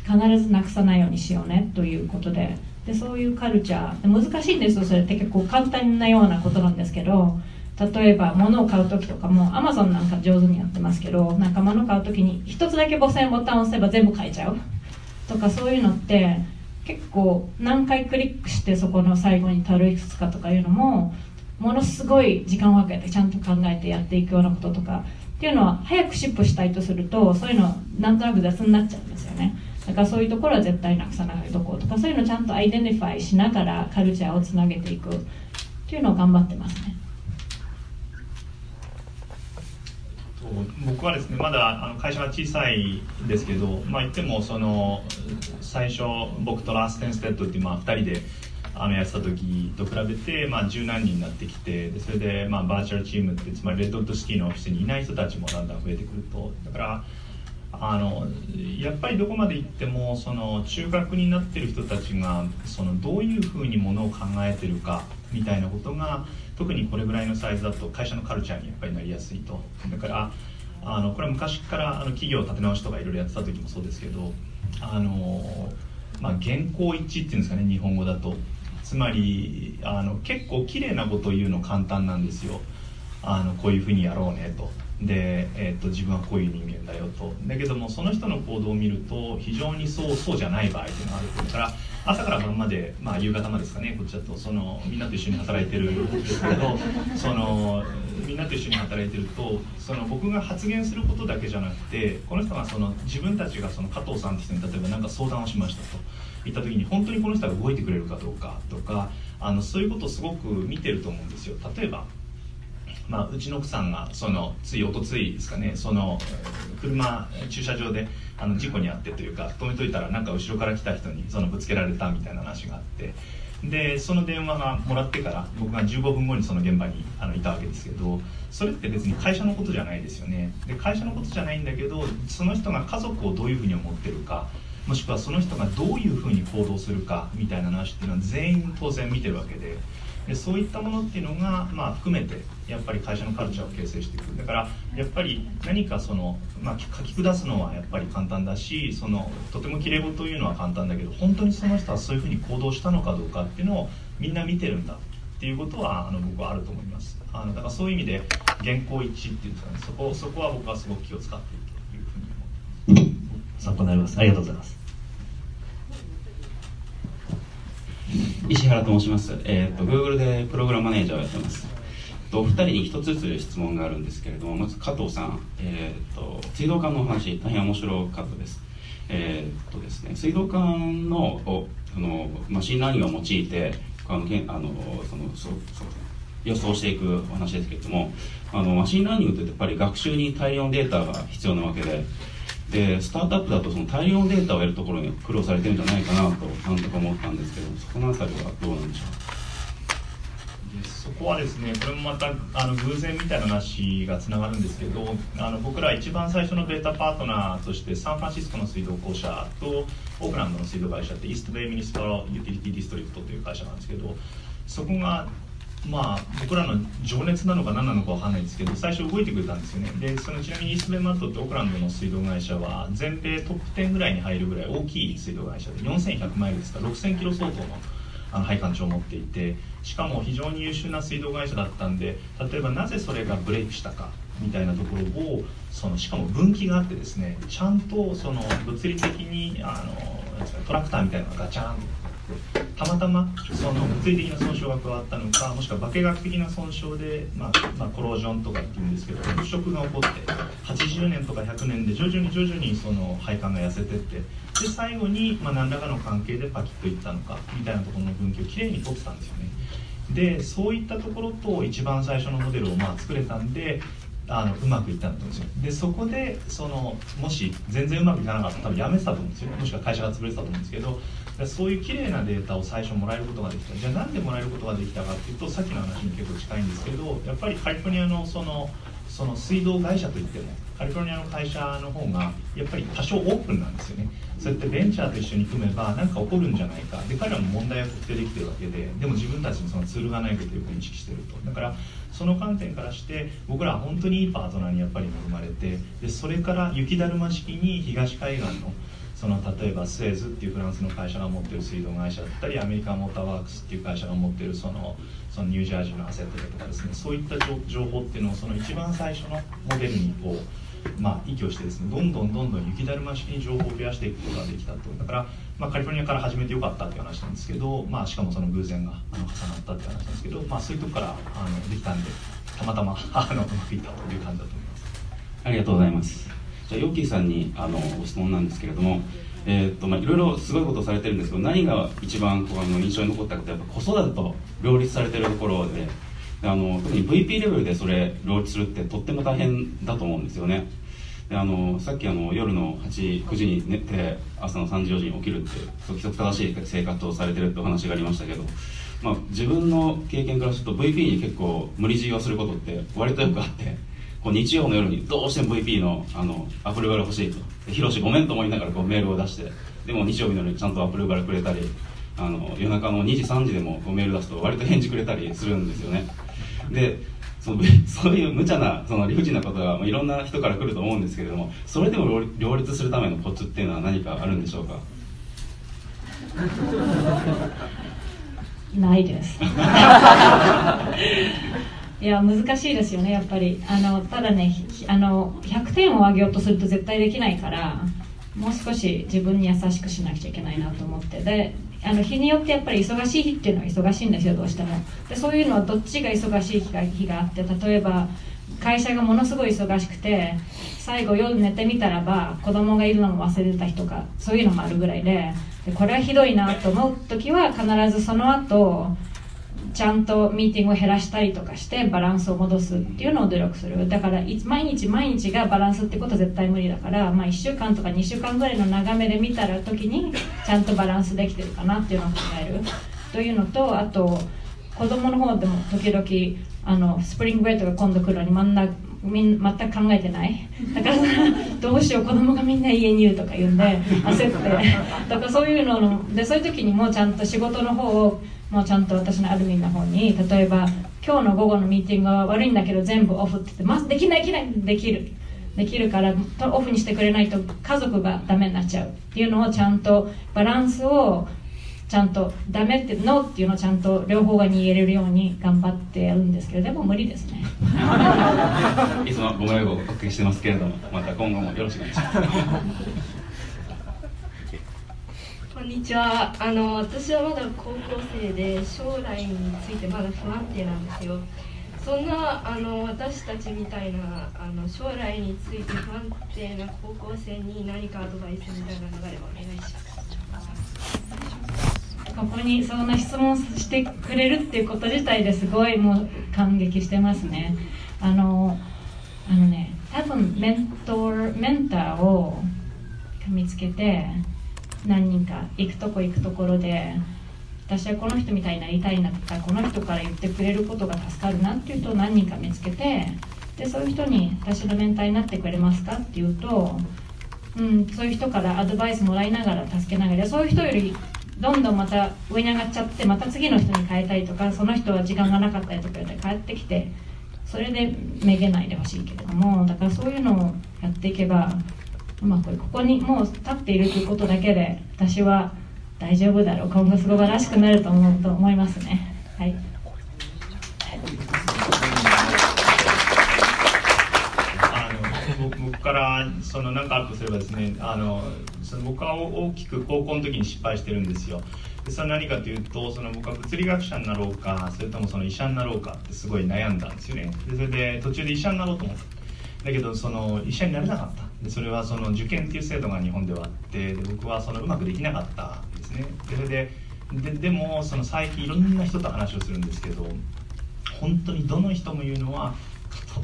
必ずなくさないようにしようねということででそういうカルチャー難しいんですよそれって結構簡単なようなことなんですけど例えば物を買う時とかもアマゾンなんか上手にやってますけどなんか物買う時に一つだけ母線ボタンを押せば全部買えちゃう。とかそういうのって結構何回クリックしてそこの最後にたどり着くかとかいうのもものすごい時間をかけてちゃんと考えてやっていくようなこととかっていうのは早く ship したいとするとそういうのなんとなく雑になっちゃうんですよね。だからそういうところは絶対なくさないとことかそういうのちゃんと identify しながらカルチャーをつなげていく。っていうのを頑張ってますね。僕はですねまだあの会社が小さいですけど、まあ、言ってもその最初僕とラース・テンステッドって、まあ、2人であのやってた時と比べて、まあ、十何人になってきてでそれで、まあ、バーチャルチームってつまりレッドウッドシティのオフィスにいない人たちもだんだん増えてくると。だからあのやっぱりどこまで行ってもその中核になってる人たちがそのどういうふうにものを考えてるかみたいなことが特にこれぐらいのサイズだと会社のカルチャーにやっぱりなりやすいと。だからあのこれは昔からあの企業を立て直しとかいろいろやってた時もそうですけどあの、まあ、原稿一致っていうんですかね日本語だと。つまりあの結構綺麗なことを言うの簡単なんですよ。あのこういうふうにやろうねと。で、えーと、自分はこういう人間だよと。だけどもその人の行動を見ると非常にそうそうじゃない場合っていうのがあるだから朝から晩まで、まあ、夕方までですかねこっちだとそのみんなと一緒に働いてるんですけど そのみんなと一緒に働いてるとその僕が発言することだけじゃなくてこの人がその自分たちがその加藤さんって人に例えば何か相談をしましたと。言った時に本当にこの人が動いてくれるかどうかとかあのそういうことをすごく見てると思うんですよ。例えばまあ、うちの奥さんがそのついおとついですかねその車駐車場であの事故に遭ってというか止めといたらなんか後ろから来た人にそのぶつけられたみたいな話があってでその電話がもらってから僕が15分後にその現場にあのいたわけですけどそれって別に会社のことじゃないですよねで会社のことじゃないんだけどその人が家族をどういうふうに思ってるかもしくはその人がどういうふうに行動するかみたいな話っていうのは全員当然見てるわけで。でそういったものっていうのが、まあ、含めてやっぱり会社のカルチャーを形成していく。だからやっぱり何かその、まあ、書き下すのはやっぱり簡単だしそのとてもきれい事を言うのは簡単だけど本当にその人はそういうふうに行動したのかどうかっていうのをみんな見てるんだっていうことはあの僕はあると思います。あのだからそういう意味で原稿一致っていうんですかね。そこそこは僕はすごく気を使っているというふうに思ってます。参考になります。ありがとうございます。石原と申します、えーと、Google でプログラムマネージャーをやってます。とお二人に一つずつ質問があるんですけれどもまず加藤さん、えーと、水道管の話大変面白かったです。えー、とですね水道管のあの machine learning を用いてあのけあのそのそそ予想していくお話ですけれどもあのマシンラーニングってやっぱり学習に大量のデータが必要なわけででスタートアップだとその大量データを得るところに苦労されてるんじゃないかなとなんとか思ったんですけどそこのあたりはどうなんでしょう？でそこはですねこれもまたあの偶然みたいな話がつながるんですけどあの僕ら一番最初のベータパートナーとしてサンフランシスコの水道公社とオークランドの水道会社って East Bay Municipal Utility District という会社なんですけどそこがまあ、僕らの情熱なのか何なのか分かんないですけど最初動いてくれたんですよね。でそのちなみに East Bay MUD ってオークランドの水道会社は全米トップ10ぐらいに入るぐらい大きい水道会社で4100マイルですか6000キロ相当のあの配管長を持っていてしかも非常に優秀な水道会社だったんで例えばなぜそれがブレイクしたかみたいなところをそのしかも分岐があってですねちゃんとその物理的にあのトラクターみたいなのがガチャンとたまたまその物理的な損傷が加わったのかもしくは化学的な損傷で、まあまあ、コロージョンとかっていうんですけど腐食が起こって80年とか100年で徐々に徐々にその配管が痩せてってで最後に、まあ、何らかの関係でパキッといったのかみたいなところの分岐をきれいに取ってたんですよね。でそういったところと一番最初のモデルをまあ作れたんであのうまくいったんですよ。でそこでそのもし全然うまくいかなかったら多分やめてたと思うんですよ。もしくは会社が潰れてたと思うんですけどそういう綺麗なデータを最初もらえることができた。じゃあなんでもらえることができたかっていうとさっきの話に結構近いんですけどやっぱりカリフォルニアのそのその水道会社といってもカリフォルニアの会社の方がやっぱり多少オープンなんですよね。そうやってベンチャーと一緒に組めば何か起こるんじゃないか。で彼らも問題を特定できてるわけででも自分たちにそのツールがないことをよく認識してると。だからその観点からして僕らは本当にいいパートナーにやっぱり恵まれてでそれから雪だるま式に東海岸のその例えばスエズっていうフランスの会社が持ってる水道会社だったりアメリカモーターワークスっていう会社が持ってるそのそのニュージャージーのアセットだとかですね。そういった情報っていうのをその一番最初のモデルにこうまあ、息をしてですねどんどんどんどん雪だるま式に情報を増やしていくことができたとだから、まあ、カリフォルニアから始めてよかったっていう話なんですけど、まあ、しかもその偶然があの重なったっていう話なんですけど、まあ、そういうとこからあのできたんでたまたまあのうまくいったという感じだと思います。ありがとうございます。じゃあヨッキーさんにあのご質問なんですけれどもえーとまあ、いろいろすごいことをされてるんですけど何が一番こうあの印象に残ったかとやっぱ子育てと両立されてるところであの特に VP レベルでそれ両立するってとっても大変だと思うんですよね。であのさっきあの夜の8時9時に寝て朝の3時4時に起きるって規則正しい生活をされてるってお話がありましたけど、まあ、自分の経験からすると VP に結構無理強いをすることって割とよくあってこう日曜の夜にどうしても VP のあのアプローバル欲しいと「ヒロシごめん」と思いながらこうメールを出して。でも日曜日の夜にちゃんとアプローバルくれたりあの夜中の2時3時でもこうメール出すと割と返事くれたりするんですよね。でそのそういう無茶なその理不尽なことがいろんな人から来ると思うんですけれどもそれでも両立するためのコツっていうのは何かあるんでしょうか？ないです いや難しいですよねやっぱり。あのただねあの100点を上げようとすると絶対できないからもう少し自分に優しくしなくちゃいけないなと思って。であの日によってやっぱり忙しい日っていうのは忙しいんですよどうしても。でそういうのはどっちが忙しい日が日があって例えば会社がものすごい忙しくて最後夜寝てみたらば子供がいるのも忘れてた日とかそういうのもあるぐらいででこれはひどいなと思う時は必ずその後ちゃんとミーティングを減らしたりとかしてバランスを戻すっていうのを努力する。だから毎日毎日がバランスってことは絶対無理だから、まあ、1週間とか2週間ぐらいの長めで見たら時にちゃんとバランスできてるかなっていうのを考える。というのとあと子供の方でも時々あのスプリングブレードが今度来るのに真ん中みん全く考えてない。だからどうしよう子供がみんな家にいるとか言うんで焦って。だからそういうのでそういう時にもちゃんと仕事の方をもうちゃんと私のアドミンの方に例えば今日の午後のミーティングは悪いんだけど全部オフって言って、できないできないできる。できるからオフにしてくれないと家族がダメになっちゃう。っていうのをちゃんとバランスをちゃんとダメってノーっていうのをちゃんと両方がに言えれるように頑張ってやるんですけどでも無理ですね。いつもご迷惑をおかけしてますけれどもまた今後もよろしくお願いします。こんにちは。あの私はまだ高校生で将来についてまだ不安定なんですよ。そんなあの私たちみたいなあの将来について不安定な高校生に何かアドバイスみたいなのがあればお願いします。ここにそんな質問してくれるっていうこと自体ですごいもう感激してますね。あのあのね多分メントメンターを見つけて何人か行くとこ行くところで私はこの人みたいになりたいなとかこの人から言ってくれることが助かるなっていうと何人か見つけてでそういう人に私のメンターになってくれますか？っていうと、うん、そういう人からアドバイスもらいながら助けながらそういう人よりどんどんまた上に上がっちゃってまた次の人に変えたりとかその人は時間がなかったりとかで帰ってきてそれでめげないでほしいけれどもだからそういうのをやっていけばまくこれここにもう立っているということだけで私は大丈夫だろう。今後すごらしくなると思うと思いますね。はい。僕からその何かあるとすればですねあのその僕は大きく高校の時に失敗してるんですよ。でそれは何かというとその僕は物理学者になろうかそれともその医者になろうかってすごい悩んだんですよね。でそれで途中で医者になろうと思った。だけどその医者になれなかった。でそれはその受験っていう制度が日本ではあってで僕はそのうまくできなかったんですね。でそれでででもその最近いろんな人と話をするんですけど本当にどの人も言うのは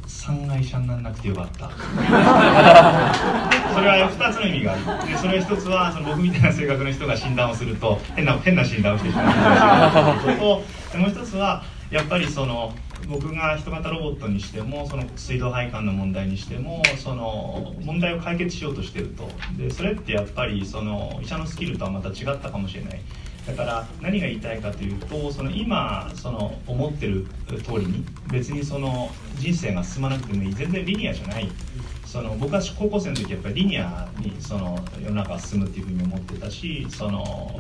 3階者にならなくてよかった。それは2つの意味がある。でそれは1つはその僕みたいな性格の人が診断をすると変な変な診断をしてしまうともう1つはやっぱりその僕が人型ロボットにしてもその水道配管の問題にしてもその問題を解決しようとしてると。でそれってやっぱりその医者のスキルとはまた違ったかもしれない。だから何が言いたいかというとその今その思ってる通りに別にその人生が進まなくてもいい。全然リニアじゃない。その僕は高校生の時やっぱりリニアにその世の中が進むっていうふうに思ってたしその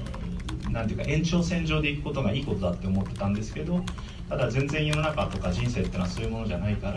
なんていうか延長線上で行くことがいいことだって思ってたんですけどただ全然世の中とか人生っていうのはそういうものじゃないか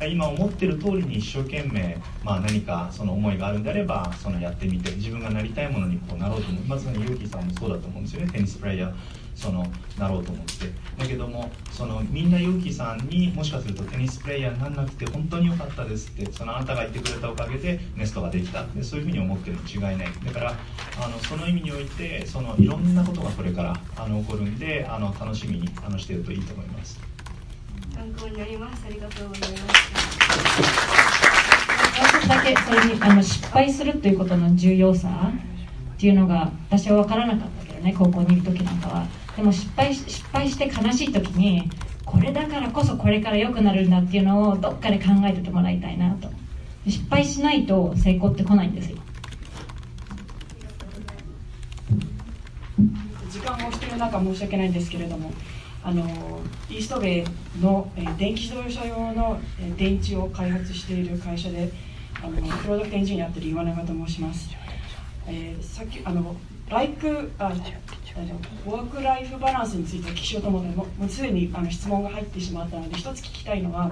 ら今思ってる通りに一生懸命、まあ、何かその思いがあるんであればそのやってみて自分がなりたいものにこうなろうと思う。まさにユーキーさんもそうだと思うんですよね。テニスプレーヤー。そのなろうと思って。だけどもそのみんな勇気さんにもしかするとテニスプレーヤーにならなくて本当に良かったですってそのあなたが言ってくれたおかげでネストができた。でそういうふうに思ってるに違いない。だからあのその意味においてそのいろんなことがこれからあの起こるんであの楽しみにあのしてるといいと思います。参考になります。ありがとうございます。だけそれにあの失敗するということの重要さっていうのが私は分からなかったけどね高校にいる時なんかは。でも失敗し失敗して悲しい時にこれだからこそこれから良くなるんだっていうのをどっかで考えててもらいたいなと。失敗しないと成功って来ないんですよ。時間を押してる中申し訳ないんですけれどもあのイーストベイの、えー電気自動車用の、えー電池を開発している会社であのプロダクトエンジニアやってる岩永と申します、えーさっきあのライクあワークライフバランスについてお聞きしようと思ったのでもうすでにあの質問が入ってしまったので一つ聞きたいのは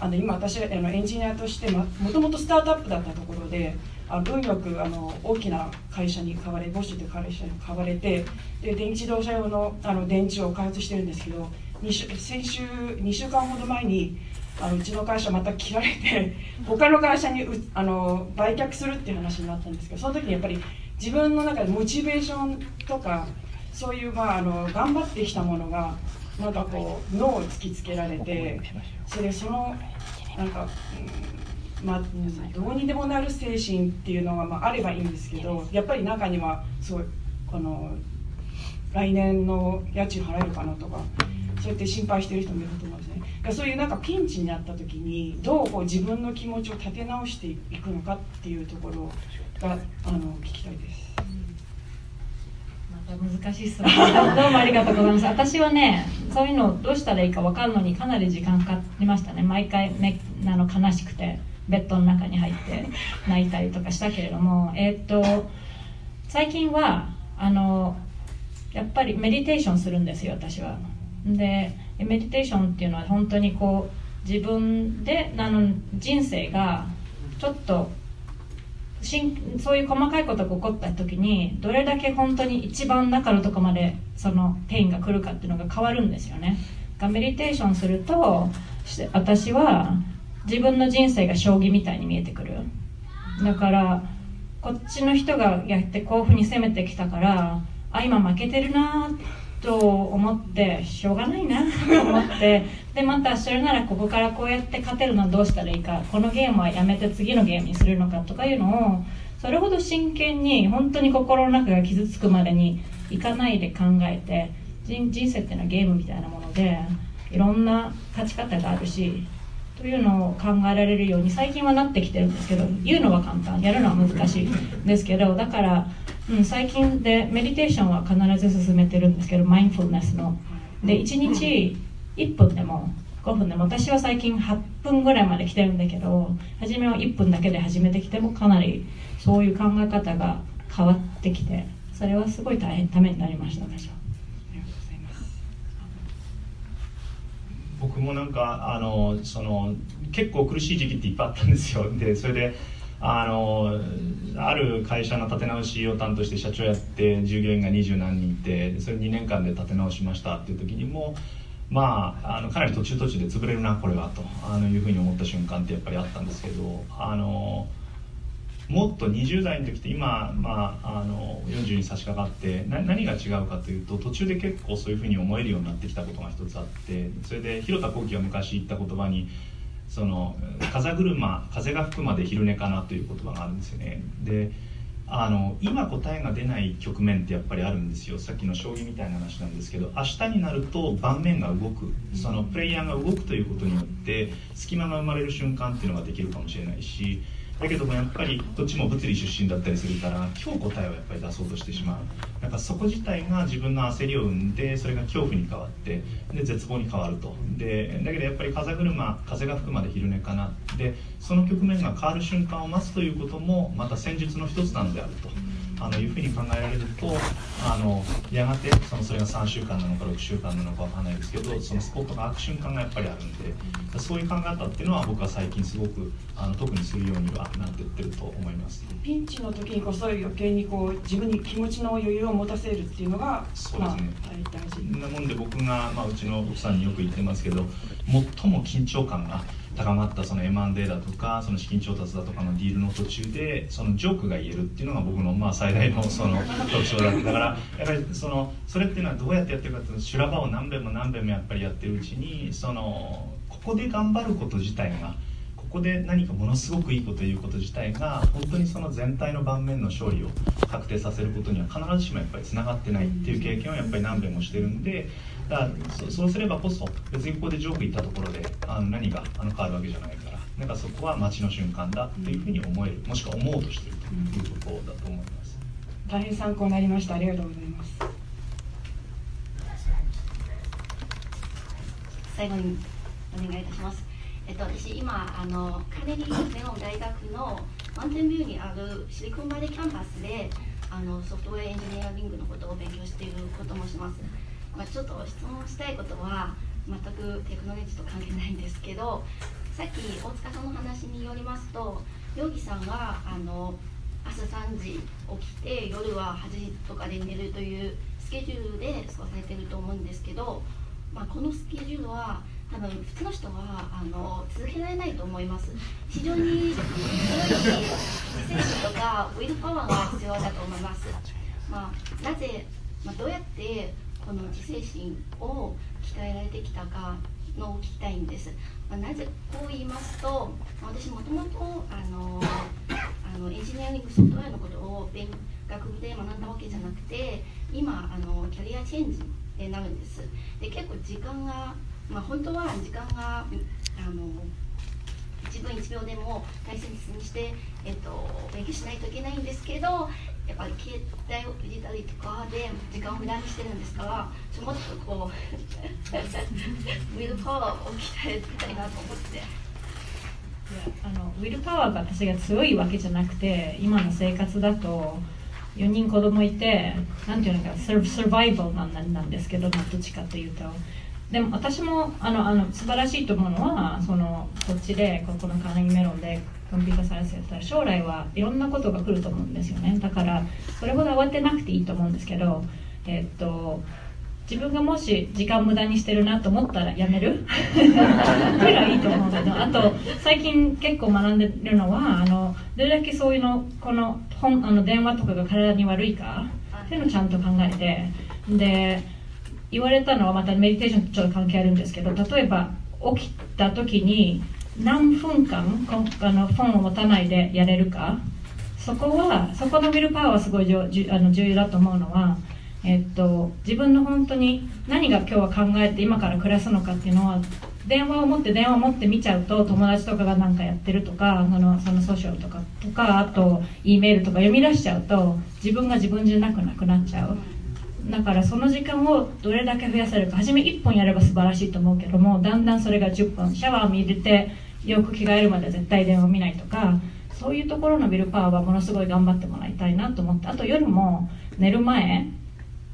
あの今私あのエンジニアとしてまもともとスタートアップだったところであの運よくあの大きな会社に変われボッシュという会社に変われてで電気自動車用のあの電池を開発してるんですけど週先週2週間ほど前にあのうちの会社また切られて 他の会社にうあの売却するっていう話になったんですけどその時にやっぱり自分の中でモチベーションとかそういう、まあ、あの頑張ってきたものがなんかこう脳を突きつけられてそれでそのなんか、うんまあ、うんどうにでもなる精神っていうのが、まあ、あればいいんですけどやっぱり中にはすごいこの来年の家賃払えるかなとかそうやって心配してる人もいると思うんですね。そういうなんかピンチになった時にどうこう自分の気持ちを立て直していくのかっていうところがあの聞きたいです。難しい質問どうもありがとうございます。私はねそういうのどうしたらいいか分かるのにかなり時間かかりましたね。毎回めあの悲しくてベッドの中に入って 泣いたりとかしたけれども。えーっと最近はあのやっぱりメディテーションするんですよ私は。でメディテーションっていうのは本当にこう自分であの人生がちょっとそういう細かいことが起こった時にどれだけ本当に一番中のとこまでその pain が来るかっていうのが変わるんですよね。がメディテーションすると私は自分の人生が将棋みたいに見えてくる。だからこっちの人がやってこういうふうに攻めてきたからあ今負けてるなと思ってしょうがないなと思ってでまたそれならここからこうやって勝てるのはどうしたらいいかこのゲームはやめて次のゲームにするのかとかいうのをそれほど真剣に本当に心の中が傷つくまでにいかないで考えて人人生っていうのはゲームみたいなものでいろんな勝ち方があるしというのを考えられるように最近はなってきてるんですけど言うのは簡単やるのは難しいんですけどだから、うん、最近でメディテーションは必ず進めてるんですけどマインフルネスの。で1日1分でも5分でも私は最近8分ぐらいまで来てるんだけど初めは1分だけで始めてきてもかなりそういう考え方が変わってきてそれはすごい大変ためになりました私は。僕もなんかあのその結構苦しい時期っていっぱいあったんですよでそれであのある会社の立て直しを担当して社長やって従業員が二十何人いてそれ2年間で立て直しましたっていう時にもまあ、あのかなり途中途中で潰れるなこれはとあのいうふうに思った瞬間ってやっぱりあったんですけどあのもっと20代の時って今、まあ、あの40に差し掛かってな何が違うかというと途中で結構そういうふうに思えるようになってきたことが一つあってそれで広田幸喜が昔言った言葉にその風車風が吹くまで昼寝かなという言葉があるんですよね。であの今答えが出ない局面ってやっぱりあるんですよ。さっきの将棋みたいな話なんですけど明日になると盤面が動く。そのプレイヤーが動くということによって隙間が生まれる瞬間っていうのができるかもしれないしだけどもやっぱりどっちも物理出身だったりするから今日答えをやっぱり出そうとしてしまう。なんかそこ自体が自分の焦りを生んでそれが恐怖に変わってで絶望に変わると。でだけどやっぱり風車風が吹くまで昼寝かな。でその局面が変わる瞬間を待つということもまた戦術の一つなのであると。あのいうふうに考えられるとあのやがてそのそれが3週間なのか6週間なのかわかんないですけどそのスポットが開く瞬間がやっぱりあるんでそういう考え方っていうのは僕は最近すごくあの特にするようにはなっていってると思います。ピンチの時にこそ余計にこう自分に気持ちの余裕を持たせるっていうのがそうですね、まあ、大事なもんで僕が、まあ、うちの奥さんによく言ってますけど最も緊張感が高まったその M&A だとかその資金調達だとかのディールの途中でそのジョークが言えるっていうのが僕のまあ最大のその特徴だったからやっぱりそのそれっていうのはどうやってやってるかっていうと修羅場を何遍も何遍もやっぱりやってるうちにそのここで頑張ること自体がここで何かものすごくいいこと言うこと自体が本当にその全体の盤面の勝利を確定させることには必ずしもやっぱりつながってないっていう経験をやっぱり何べもしてるんでだからそそうすればこそ別にここでジョーク言ったところであの何があの変わるわけじゃないからなんかそこは待ちの瞬間だっていうふうに思えるもしくは思おうとしてるということだと思います。大変参考になりましたありがとうございます最後にお願いいたします。えっと、私今あのカネリーメロン大学のマウンテンビューにあるシリコンバレーキャンパスであのソフトウェアエンジニアリングのことを勉強していることもします。まあ、ちょっと質問したいことは全くテクノロジーと関係ないんですけどさっき大塚さんの話によりますとヨギさんがあの朝3時起きて夜は8時とかで寝るというスケジュールで過ごされてると思うんですけど、まあ、このスケジュールは多分普通の人はあの続けられないと思います。非常に強い自制心とかウィルパワーが必要だと思います、まあ、なぜ、まあ、どうやってこの自制心を鍛えられてきたかのを聞きたいんです、まあ、なぜこう言いますと私もともとあのあのエンジニアリングソフトウェアのことを勉学部で学んだわけじゃなくて今あのキャリアチェンジになるんです。で結構時間が、まあ、本当は時間があの1分1秒でも大切にして、えっと、勉強しないといけないんですけどっぱり携帯をいじったりとかで時間を無駄にしてるんですか？らちょもっとこう ウィルパワーを鍛えたいなと思って。いやあのウィルパワーが私が強いわけじゃなくて今の生活だと4人子供いてなんていうのかササバイバルなんなんですけどどっちかというとでも私もあのあの素晴らしいと思うのはそのこっちでここのカーネギメロンでコンピューターサイエンスやったら将来はいろんなことが来ると思うんですよね。だからそれほど慌てなくていいと思うんですけどえっと自分がもし時間無駄にしてるなと思ったらやめる？それがいいと思うけどあと最近結構学んでるのはあのどれだけそういうのこの本あの電話とかが体に悪いかっていうのをちゃんと考えてで言われたのはまたメディテーションとちょっと関係あるんですけど例えば起きた時に何分間こあの本を持たないでやれるか？そこはそこのウィルパワーはすごいじょじゅあの重要だと思うのはえっと、自分の本当に何が今日は考えて今から暮らすのかっていうのは電話を持って電話を持って見ちゃうと友達とかが何かやってるとかそのそのソーシャルとかとかあと E メールとか読み出しちゃうと自分が自分じゃなくなくなっちゃう。だからその時間をどれだけ増やせるか初め1本やれば素晴らしいと思うけどもだんだんそれが10分シャワー見入れてよく着替えるまで絶対電話見ないとかそういうところのビルパワーはものすごい頑張ってもらいたいなと思ってあと夜も寝る前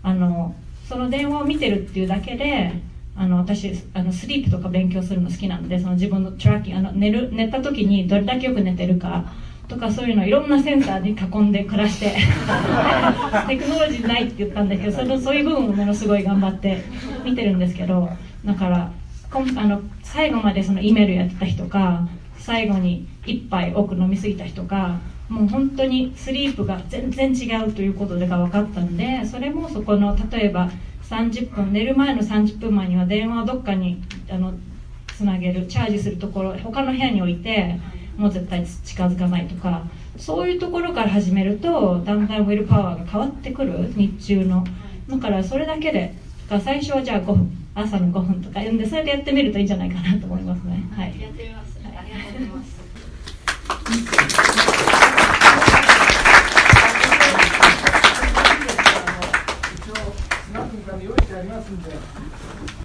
あのその電話を見てるっていうだけであの私あのスリープとか勉強するの好きなのでその自分のトラッキングあの寝る寝た時にどれだけよく寝てるかとかそういうのいろんなセンサーに囲んで暮らして テクノロジーないって言ったんだけどそのそういう部分をものすごい頑張って見てるんですけどだからこんあの最後までその E メールやってた人か最後に一杯多く飲みすぎた人かもう本当にスリープが全然違うということが分かったのでそれもそこの例えば30分寝る前の30分前には電話をどっかにあのつなげるチャージするところ他の部屋に置いてもう絶対近づかないとかそういうところから始めるとだんだんウィルパワーが変わってくる日中の。だからそれだけで最初はじゃあ5分朝の5分とか読んでそれでやってみるといいんじゃないかなと思いますね。はい。やってみます、はい、ありがとうございます。一応ます。